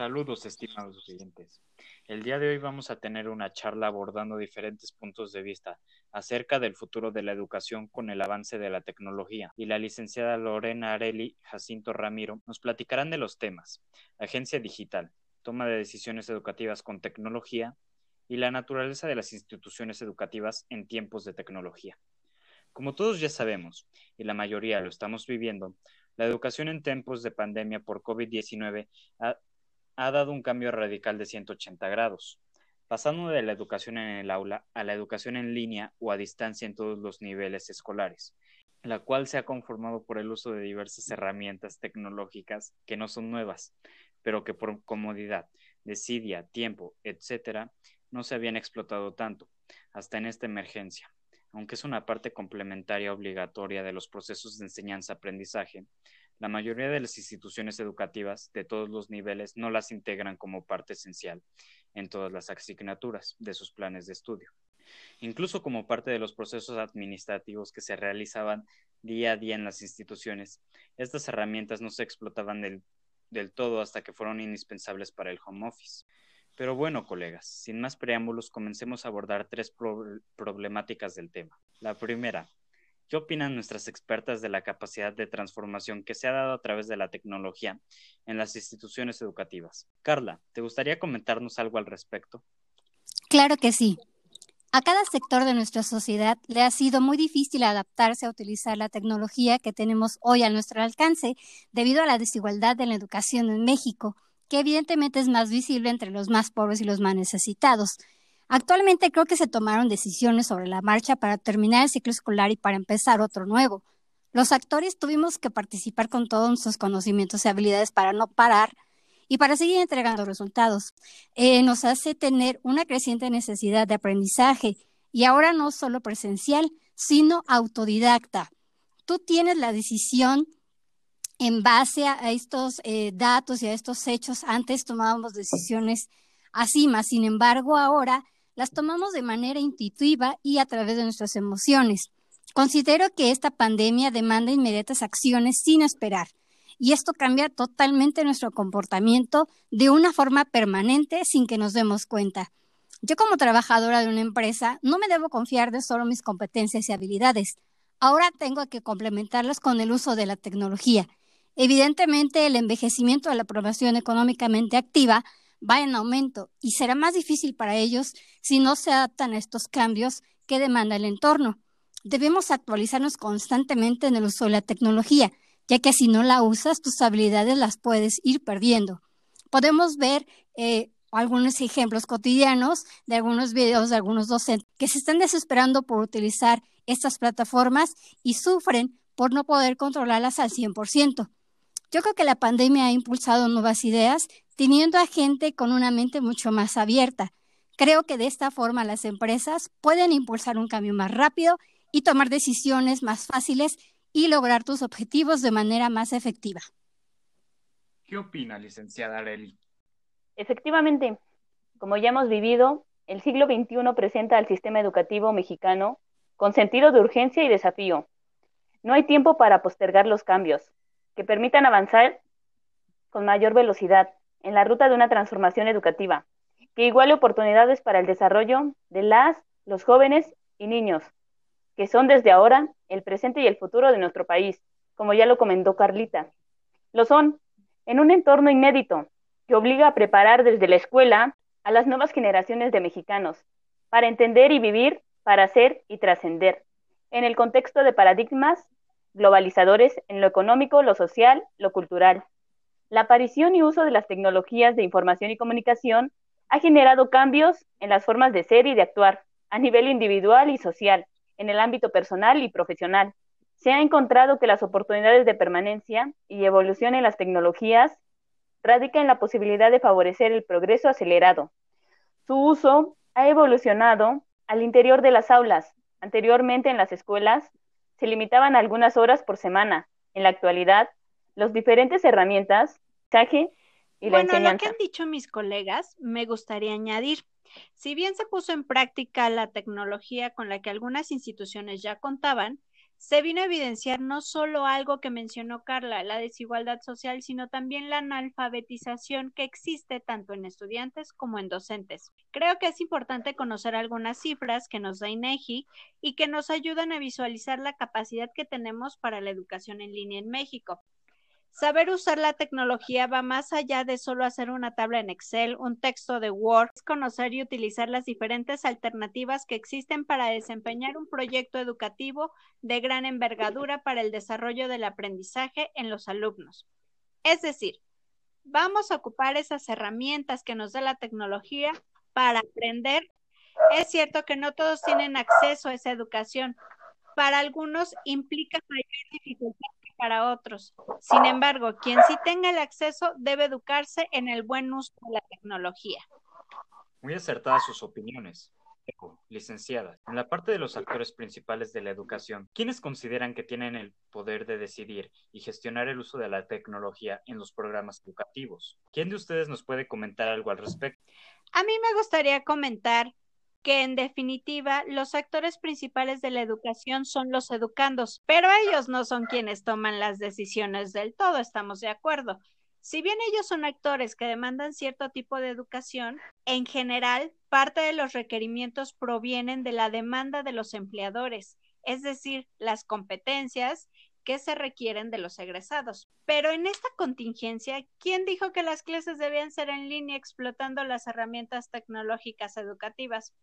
Saludos, estimados oyentes. El día de hoy vamos a tener una charla abordando diferentes puntos de vista acerca del futuro de la educación con el avance de la tecnología y la licenciada Lorena Areli Jacinto Ramiro nos platicarán de los temas agencia digital, toma de decisiones educativas con tecnología y la naturaleza de las instituciones educativas en tiempos de tecnología. Como todos ya sabemos, y la mayoría lo estamos viviendo, la educación en tiempos de pandemia por COVID-19 ha, ha dado un cambio radical de 180 grados, pasando de la educación en el aula a la educación en línea o a distancia en todos los niveles escolares, la cual se ha conformado por el uso de diversas herramientas tecnológicas que no son nuevas, pero que por comodidad, desidia, tiempo, etcétera, no se habían explotado tanto, hasta en esta emergencia. Aunque es una parte complementaria obligatoria de los procesos de enseñanza-aprendizaje, la mayoría de las instituciones educativas de todos los niveles no las integran como parte esencial en todas las asignaturas de sus planes de estudio. Incluso como parte de los procesos administrativos que se realizaban día a día en las instituciones, estas herramientas no se explotaban del, todo hasta que fueron indispensables para el home office. Pero bueno, colegas, sin más preámbulos, comencemos a abordar tres problemáticas del tema. La primera, ¿Qué opinan nuestras expertas de la capacidad de transformación que se ha dado a través de la tecnología en las instituciones educativas? Carla, ¿te gustaría comentarnos algo al respecto? Claro que sí. A cada sector de nuestra sociedad le ha sido muy difícil adaptarse a utilizar la tecnología que tenemos hoy a nuestro alcance debido a la desigualdad de la educación en México, que evidentemente es más visible entre los más pobres y los más necesitados. Actualmente creo que se tomaron decisiones sobre la marcha para terminar el ciclo escolar y para empezar otro nuevo. Los actores tuvimos que participar con todos nuestros conocimientos y habilidades para no parar y para seguir entregando resultados. Eh, nos hace tener una creciente necesidad de aprendizaje y ahora no solo presencial, sino autodidacta. Tú tienes la decisión en base a estos eh, datos y a estos hechos. Antes tomábamos decisiones así, más sin embargo ahora las tomamos de manera intuitiva y a través de nuestras emociones. Considero que esta pandemia demanda inmediatas acciones sin esperar y esto cambia totalmente nuestro comportamiento de una forma permanente sin que nos demos cuenta. Yo como trabajadora de una empresa no me debo confiar de solo mis competencias y habilidades. Ahora tengo que complementarlas con el uso de la tecnología. Evidentemente, el envejecimiento de la aprobación económicamente activa va en aumento y será más difícil para ellos si no se adaptan a estos cambios que demanda el entorno. Debemos actualizarnos constantemente en el uso de la tecnología, ya que si no la usas, tus habilidades las puedes ir perdiendo. Podemos ver eh, algunos ejemplos cotidianos de algunos videos de algunos docentes que se están desesperando por utilizar estas plataformas y sufren por no poder controlarlas al 100%. Yo creo que la pandemia ha impulsado nuevas ideas teniendo a gente con una mente mucho más abierta. Creo que de esta forma las empresas pueden impulsar un cambio más rápido y tomar decisiones más fáciles y lograr tus objetivos de manera más efectiva. ¿Qué opina, licenciada Areli? Efectivamente, como ya hemos vivido, el siglo XXI presenta al sistema educativo mexicano con sentido de urgencia y desafío. No hay tiempo para postergar los cambios que permitan avanzar con mayor velocidad en la ruta de una transformación educativa, que iguale oportunidades para el desarrollo de las, los jóvenes y niños, que son desde ahora el presente y el futuro de nuestro país, como ya lo comentó Carlita. Lo son en un entorno inédito que obliga a preparar desde la escuela a las nuevas generaciones de mexicanos para entender y vivir, para ser y trascender, en el contexto de paradigmas globalizadores en lo económico, lo social, lo cultural, la aparición y uso de las tecnologías de información y comunicación ha generado cambios en las formas de ser y de actuar a nivel individual y social, en el ámbito personal y profesional. Se ha encontrado que las oportunidades de permanencia y evolución en las tecnologías radican en la posibilidad de favorecer el progreso acelerado. Su uso ha evolucionado al interior de las aulas. Anteriormente en las escuelas se limitaban algunas horas por semana. En la actualidad, las diferentes herramientas, mensaje y bueno, lo que han dicho mis colegas, me gustaría añadir, si bien se puso en práctica la tecnología con la que algunas instituciones ya contaban, se vino a evidenciar no solo algo que mencionó Carla, la desigualdad social, sino también la analfabetización que existe tanto en estudiantes como en docentes. Creo que es importante conocer algunas cifras que nos da INEGI y que nos ayudan a visualizar la capacidad que tenemos para la educación en línea en México. Saber usar la tecnología va más allá de solo hacer una tabla en Excel, un texto de Word, es conocer y utilizar las diferentes alternativas que existen para desempeñar un proyecto educativo de gran envergadura para el desarrollo del aprendizaje en los alumnos. Es decir, vamos a ocupar esas herramientas que nos da la tecnología para aprender. Es cierto que no todos tienen acceso a esa educación. Para algunos implica mayor dificultad para otros. Sin embargo, quien sí tenga el acceso debe educarse en el buen uso de la tecnología. Muy acertadas sus opiniones. Licenciada, en la parte de los actores principales de la educación, ¿quiénes consideran que tienen el poder de decidir y gestionar el uso de la tecnología en los programas educativos? ¿Quién de ustedes nos puede comentar algo al respecto? A mí me gustaría comentar que en definitiva los actores principales de la educación son los educandos, pero ellos no son quienes toman las decisiones del todo, estamos de acuerdo. Si bien ellos son actores que demandan cierto tipo de educación, en general, parte de los requerimientos provienen de la demanda de los empleadores, es decir, las competencias que se requieren de los egresados. Pero en esta contingencia, ¿quién dijo que las clases debían ser en línea explotando las herramientas tecnológicas educativas?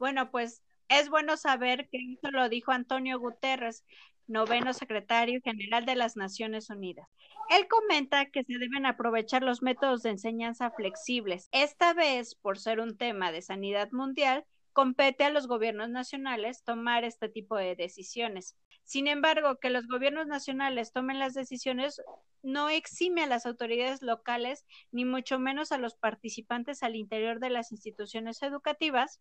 Bueno, pues es bueno saber que eso lo dijo Antonio Guterres, noveno secretario general de las Naciones Unidas. Él comenta que se deben aprovechar los métodos de enseñanza flexibles. Esta vez, por ser un tema de sanidad mundial, compete a los gobiernos nacionales tomar este tipo de decisiones. Sin embargo, que los gobiernos nacionales tomen las decisiones no exime a las autoridades locales, ni mucho menos a los participantes al interior de las instituciones educativas,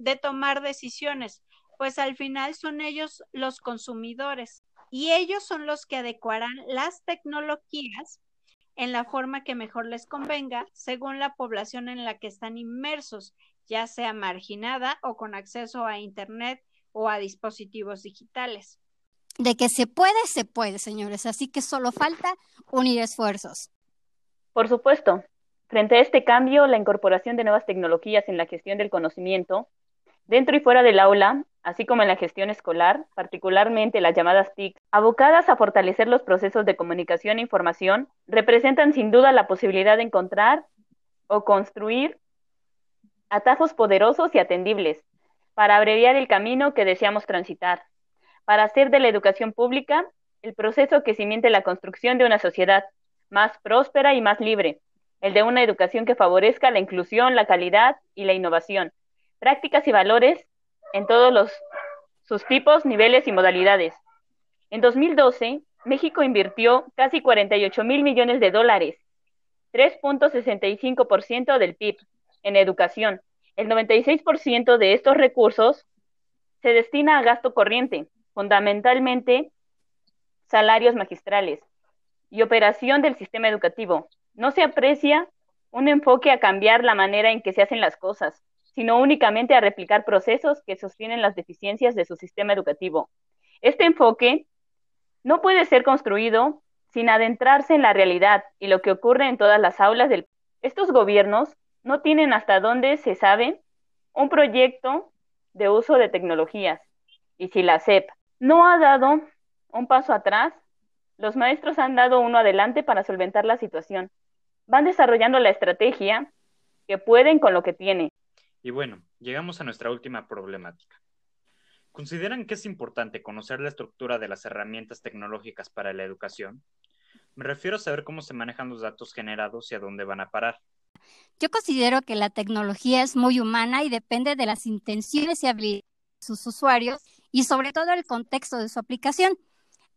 de tomar decisiones, pues al final son ellos los consumidores y ellos son los que adecuarán las tecnologías en la forma que mejor les convenga según la población en la que están inmersos, ya sea marginada o con acceso a Internet o a dispositivos digitales. De que se puede, se puede, señores, así que solo falta unir esfuerzos. Por supuesto, frente a este cambio, la incorporación de nuevas tecnologías en la gestión del conocimiento dentro y fuera del aula, así como en la gestión escolar, particularmente las llamadas TIC, abocadas a fortalecer los procesos de comunicación e información, representan sin duda la posibilidad de encontrar o construir atajos poderosos y atendibles para abreviar el camino que deseamos transitar, para hacer de la educación pública el proceso que cimiente la construcción de una sociedad más próspera y más libre, el de una educación que favorezca la inclusión, la calidad y la innovación, prácticas y valores en todos los, sus tipos, niveles y modalidades. En 2012, México invirtió casi 48 mil millones de dólares, 3.65% del PIB, en educación. El 96% de estos recursos se destina a gasto corriente, fundamentalmente salarios magistrales y operación del sistema educativo. No se aprecia un enfoque a cambiar la manera en que se hacen las cosas, sino únicamente a replicar procesos que sostienen las deficiencias de su sistema educativo. Este enfoque no puede ser construido sin adentrarse en la realidad y lo que ocurre en todas las aulas del estos gobiernos no tienen hasta donde se sabe un proyecto de uso de tecnologías. Y si la SEP no ha dado un paso atrás, los maestros han dado uno adelante para solventar la situación. Van desarrollando la estrategia que pueden con lo que tienen. Y bueno, llegamos a nuestra última problemática. ¿Consideran que es importante conocer la estructura de las herramientas tecnológicas para la educación? Me refiero a saber cómo se manejan los datos generados y a dónde van a parar. Yo considero que la tecnología es muy humana y depende de las intenciones y habilidades de sus usuarios y sobre todo el contexto de su aplicación.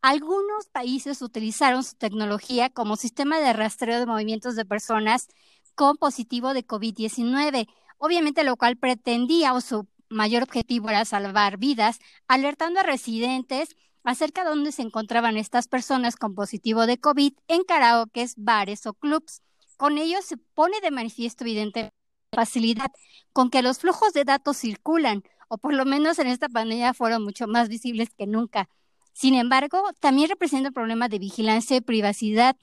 Algunos países utilizaron su tecnología como sistema de rastreo de movimientos de personas con positivo de COVID-19 obviamente lo cual pretendía o su mayor objetivo era salvar vidas, alertando a residentes acerca de dónde se encontraban estas personas con positivo de COVID en karaokes, bares o clubs. Con ello se pone de manifiesto evidente facilidad con que los flujos de datos circulan, o por lo menos en esta pandemia fueron mucho más visibles que nunca. Sin embargo, también representa un problema de vigilancia y privacidad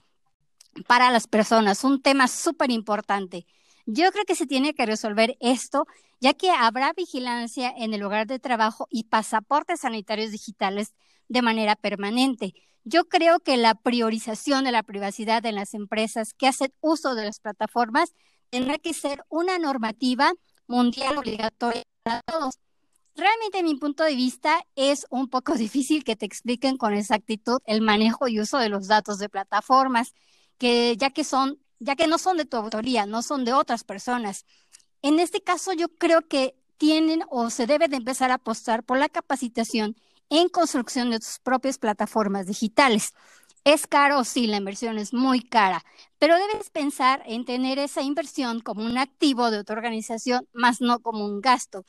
para las personas, un tema súper importante. Yo creo que se tiene que resolver esto, ya que habrá vigilancia en el lugar de trabajo y pasaportes sanitarios digitales de manera permanente. Yo creo que la priorización de la privacidad en las empresas que hacen uso de las plataformas tendrá que ser una normativa mundial obligatoria para todos. Realmente, mi punto de vista, es un poco difícil que te expliquen con exactitud el manejo y uso de los datos de plataformas, que ya que son, ya que no son de tu autoría, no son de otras personas. En este caso, yo creo que tienen o se debe de empezar a apostar por la capacitación en construcción de tus propias plataformas digitales. Es caro, sí, la inversión es muy cara, pero debes pensar en tener esa inversión como un activo de tu organización, más no como un gasto.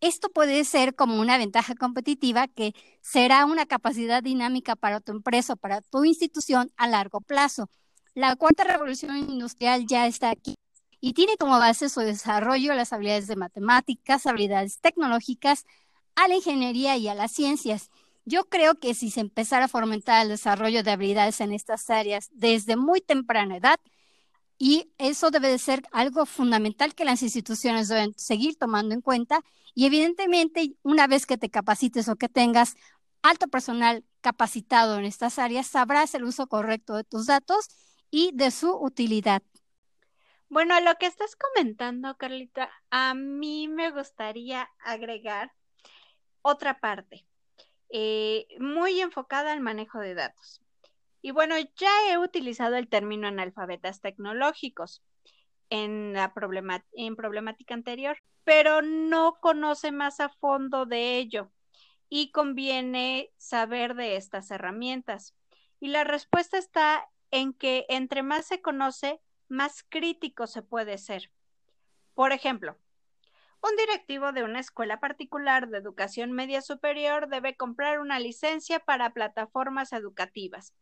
Esto puede ser como una ventaja competitiva que será una capacidad dinámica para tu empresa o para tu institución a largo plazo. La cuarta revolución industrial ya está aquí y tiene como base su desarrollo las habilidades de matemáticas, habilidades tecnológicas, a la ingeniería y a las ciencias. Yo creo que si se empezara a fomentar el desarrollo de habilidades en estas áreas desde muy temprana edad, y eso debe de ser algo fundamental que las instituciones deben seguir tomando en cuenta y evidentemente una vez que te capacites o que tengas alto personal capacitado en estas áreas, sabrás el uso correcto de tus datos y de su utilidad. Bueno, lo que estás comentando, Carlita, a mí me gustaría agregar otra parte, eh, muy enfocada al manejo de datos. Y bueno, ya he utilizado el término analfabetas tecnológicos en la en problemática anterior, pero no conoce más a fondo de ello y conviene saber de estas herramientas. Y la respuesta está en que entre más se conoce, más crítico se puede ser. Por ejemplo, un directivo de una escuela particular de educación media superior debe comprar una licencia para plataformas educativas.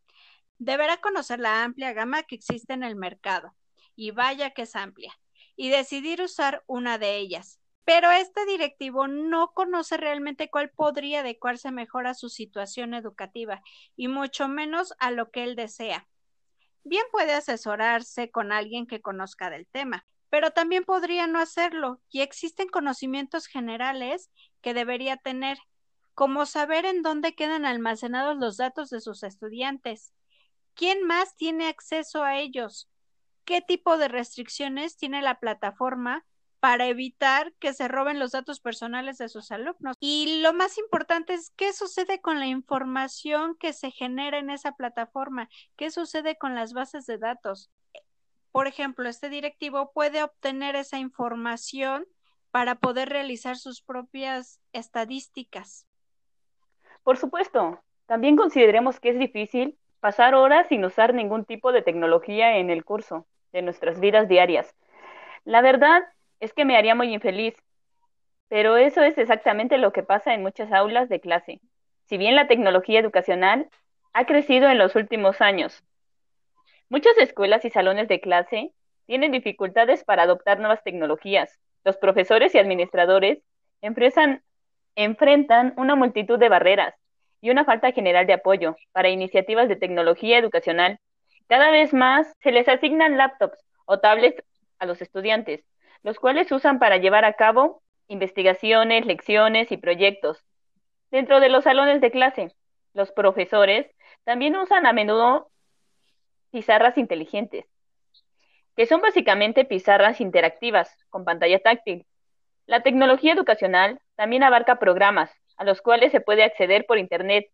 Deberá conocer la amplia gama que existe en el mercado, y vaya que es amplia, y decidir usar una de ellas. Pero este directivo no conoce realmente cuál podría adecuarse mejor a su situación educativa, y mucho menos a lo que él desea. Bien puede asesorarse con alguien que conozca del tema, pero también podría no hacerlo y existen conocimientos generales que debería tener, como saber en dónde quedan almacenados los datos de sus estudiantes, quién más tiene acceso a ellos, qué tipo de restricciones tiene la plataforma para evitar que se roben los datos personales de sus alumnos. Y lo más importante es qué sucede con la información que se genera en esa plataforma, qué sucede con las bases de datos por ejemplo, este directivo puede obtener esa información para poder realizar sus propias estadísticas. Por supuesto, también consideremos que es difícil pasar horas sin usar ningún tipo de tecnología en el curso de nuestras vidas diarias. La verdad es que me haría muy infeliz, pero eso es exactamente lo que pasa en muchas aulas de clase. Si bien la tecnología educacional ha crecido en los últimos años, Muchas escuelas y salones de clase tienen dificultades para adoptar nuevas tecnologías. Los profesores y administradores enfrentan una multitud de barreras y una falta general de apoyo para iniciativas de tecnología educacional. Cada vez más se les asignan laptops o tablets a los estudiantes, los cuales usan para llevar a cabo investigaciones, lecciones y proyectos. Dentro de los salones de clase, los profesores también usan a menudo pizarras inteligentes, que son básicamente pizarras interactivas con pantalla táctil. La tecnología educacional también abarca programas a los cuales se puede acceder por Internet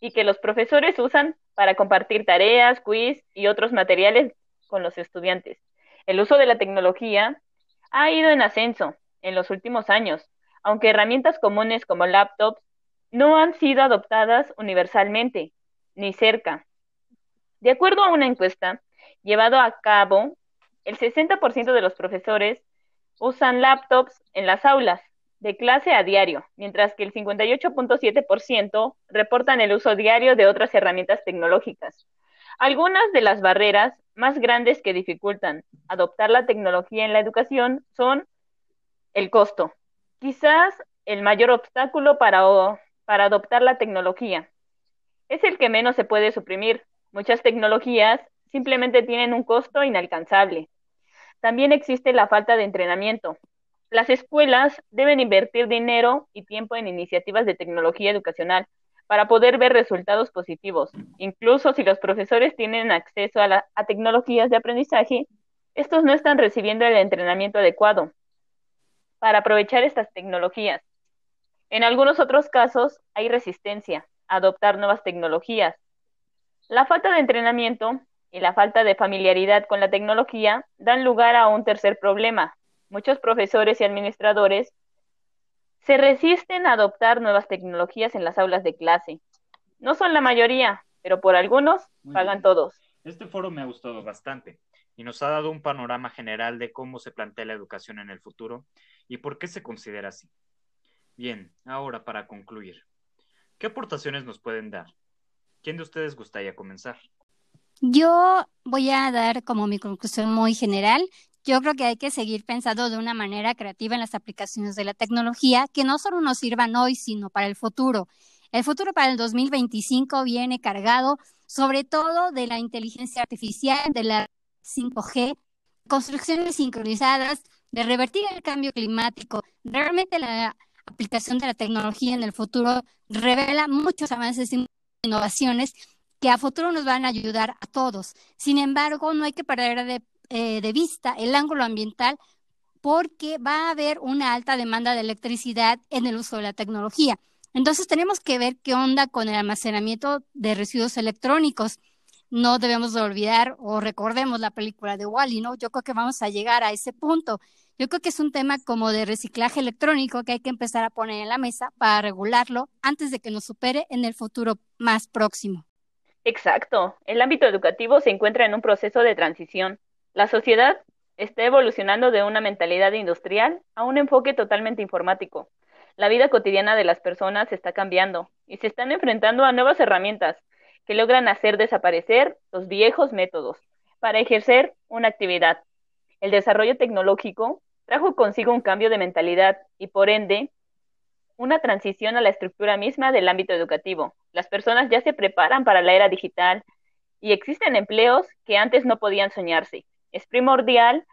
y que los profesores usan para compartir tareas, quiz y otros materiales con los estudiantes. El uso de la tecnología ha ido en ascenso en los últimos años, aunque herramientas comunes como laptops no han sido adoptadas universalmente, ni cerca. De acuerdo a una encuesta llevado a cabo, el 60% de los profesores usan laptops en las aulas de clase a diario, mientras que el 58.7% reportan el uso diario de otras herramientas tecnológicas. Algunas de las barreras más grandes que dificultan adoptar la tecnología en la educación son el costo. Quizás el mayor obstáculo para, para adoptar la tecnología es el que menos se puede suprimir. Muchas tecnologías simplemente tienen un costo inalcanzable. También existe la falta de entrenamiento. Las escuelas deben invertir dinero y tiempo en iniciativas de tecnología educacional para poder ver resultados positivos. Incluso si los profesores tienen acceso a, tecnologías de aprendizaje, estos no están recibiendo el entrenamiento adecuado para aprovechar estas tecnologías. En algunos otros casos hay resistencia a adoptar nuevas tecnologías. La falta de entrenamiento y la falta de familiaridad con la tecnología dan lugar a un tercer problema. Muchos profesores y administradores se resisten a adoptar nuevas tecnologías en las aulas de clase. No son la mayoría, pero por algunos pagan todos. Este foro me ha gustado bastante y nos ha dado un panorama general de cómo se plantea la educación en el futuro y por qué se considera así. Bien, ahora para concluir, ¿qué aportaciones nos pueden dar? ¿Quién de ustedes gustaría comenzar? Yo voy a dar como mi conclusión muy general. Yo creo que hay que seguir pensando de una manera creativa en las aplicaciones de la tecnología que no solo nos sirvan hoy, sino para el futuro. El futuro para el 2025 viene cargado sobre todo de la inteligencia artificial, de la 5G, construcciones sincronizadas, de revertir el cambio climático. Realmente la aplicación de la tecnología en el futuro revela muchos avances y innovaciones que a futuro nos van a ayudar a todos. Sin embargo, no hay que perder eh, de, vista el ángulo ambiental porque va a haber una alta demanda de electricidad en el uso de la tecnología. Entonces tenemos que ver qué onda con el almacenamiento de residuos electrónicos. No debemos de olvidar o recordemos la película de Wally, ¿no? Yo creo que vamos a llegar a ese punto. Yo creo que es un tema como de reciclaje electrónico que hay que empezar a poner en la mesa para regularlo antes de que nos supere en el futuro más próximo. Exacto. El ámbito educativo se encuentra en un proceso de transición. La sociedad está evolucionando de una mentalidad industrial a un enfoque totalmente informático. La vida cotidiana de las personas está cambiando y se están enfrentando a nuevas herramientas que logran hacer desaparecer los viejos métodos para ejercer una actividad. El desarrollo tecnológico trajo consigo un cambio de mentalidad y por ende una transición a la estructura misma del ámbito educativo. Las personas ya se preparan para la era digital y existen empleos que antes no podían soñarse. Es primordial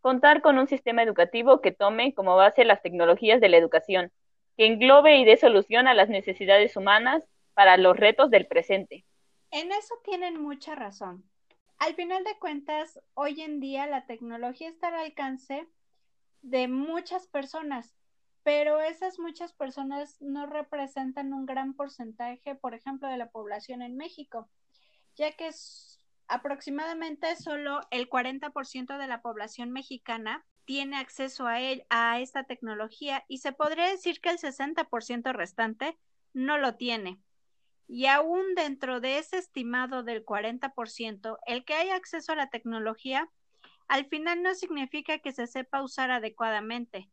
contar con un sistema educativo que tome como base las tecnologías de la educación, que englobe y dé solución a las necesidades humanas para los retos del presente. En eso tienen mucha razón. Al final de cuentas, hoy en día la tecnología está al alcance de muchas personas pero esas muchas personas no representan un gran porcentaje, por ejemplo, de la población en México, ya que aproximadamente solo el 40% de la población mexicana tiene acceso a, él, a esta tecnología y se podría decir que el 60% restante no lo tiene. Y aún dentro de ese estimado del 40%, el que haya acceso a la tecnología al final no significa que se sepa usar adecuadamente,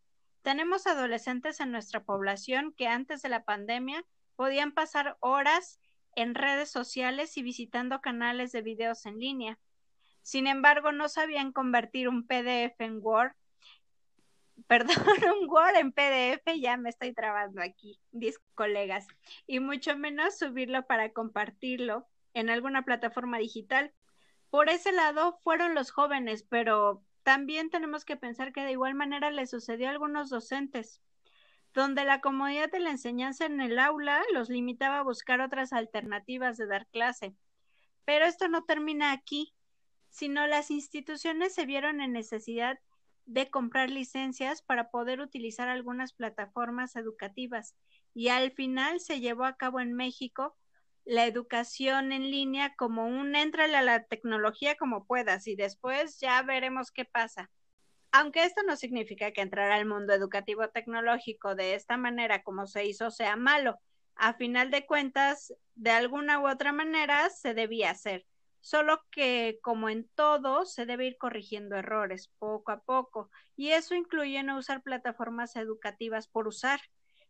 tenemos adolescentes en nuestra población que antes de la pandemia podían pasar horas en redes sociales y visitando canales de videos en línea. Sin embargo, no sabían convertir un PDF en Word. Perdón, un Word en PDF, ya me estoy trabando aquí, mis colegas. Y mucho menos subirlo para compartirlo en alguna plataforma digital. Por ese lado fueron los jóvenes, pero también tenemos que pensar que de igual manera le sucedió a algunos docentes, donde la comodidad de la enseñanza en el aula los limitaba a buscar otras alternativas de dar clase. Pero esto no termina aquí, sino las instituciones se vieron en necesidad de comprar licencias para poder utilizar algunas plataformas educativas y al final se llevó a cabo en México la educación en línea como un entrale a la tecnología como puedas y después ya veremos qué pasa. Aunque esto no significa que entrar al mundo educativo tecnológico de esta manera como se hizo sea malo, a final de cuentas, de alguna u otra manera se debía hacer, solo que como en todo se debe ir corrigiendo errores poco a poco y eso incluye no usar plataformas educativas por usar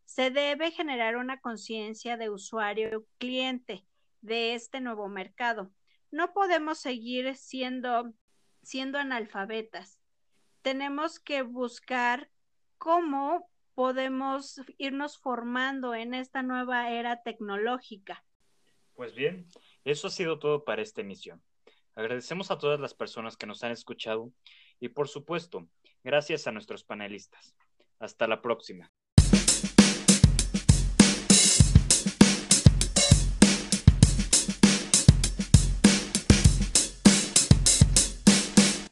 se debe generar una conciencia de usuario cliente de este nuevo mercado. No podemos seguir siendo, siendo analfabetas. Tenemos que buscar cómo podemos irnos formando en esta nueva era tecnológica. Pues bien, eso ha sido todo para esta emisión. Agradecemos a todas las personas que nos han escuchado y por supuesto, gracias a nuestros panelistas. Hasta la próxima.